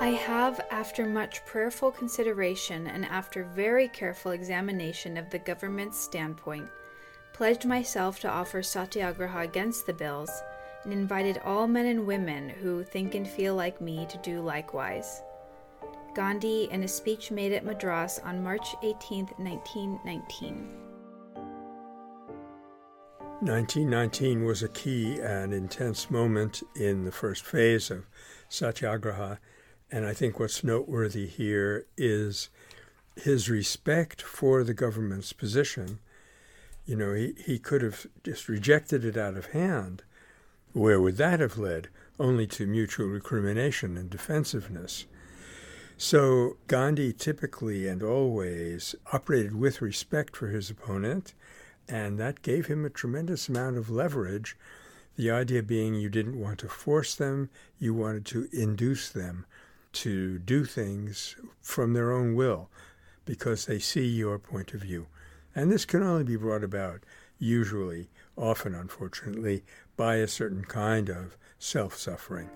I have, after much prayerful consideration and after very careful examination of the government's standpoint, pledged myself to offer satyagraha against the bills and invited all men and women who think and feel like me to do likewise. Gandhi in a speech made at Madras on March 18, 1919. 1919 was a key and intense moment in the first phase of Satyagraha, and I think what's noteworthy here is his respect for the government's position. You know, he, he could have just rejected it out of hand. Where would that have led? Only to mutual recrimination and defensiveness. So Gandhi typically and always operated with respect for his opponent and that gave him a tremendous amount of leverage. The idea being you didn't want to force them, you wanted to induce them to do things from their own will because they see your point of view. And this can only be brought about, usually, often unfortunately, by a certain kind of self suffering.